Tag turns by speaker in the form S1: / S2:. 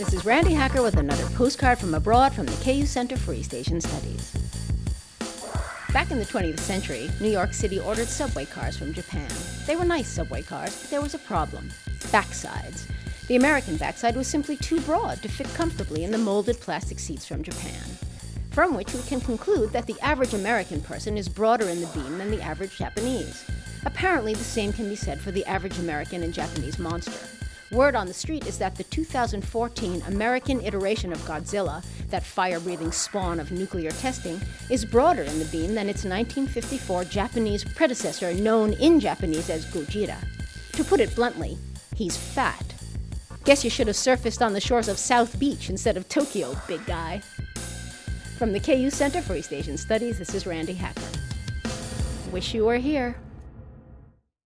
S1: This is Randi Hacker with another postcard from abroad from the KU Center for East Asian Studies. Back in the 20th century, New York City ordered subway cars from Japan. They were nice subway cars, but there was a problem backsides. The American backside was simply too broad to fit comfortably in the molded plastic seats from Japan. From which we can conclude that the average American person is broader in the beam than the average Japanese. Apparently, the same can be said for the average American and Japanese monster. Word on the street is that the 2014 American iteration of Godzilla, that fire breathing spawn of nuclear testing, is broader in the beam than its 1954 Japanese predecessor, known in Japanese as Gojira. To put it bluntly, he's fat. Guess you should have surfaced on the shores of South Beach instead of Tokyo, big guy. From the KU Center for East Asian Studies, this is Randi Hacker. Wish you were here.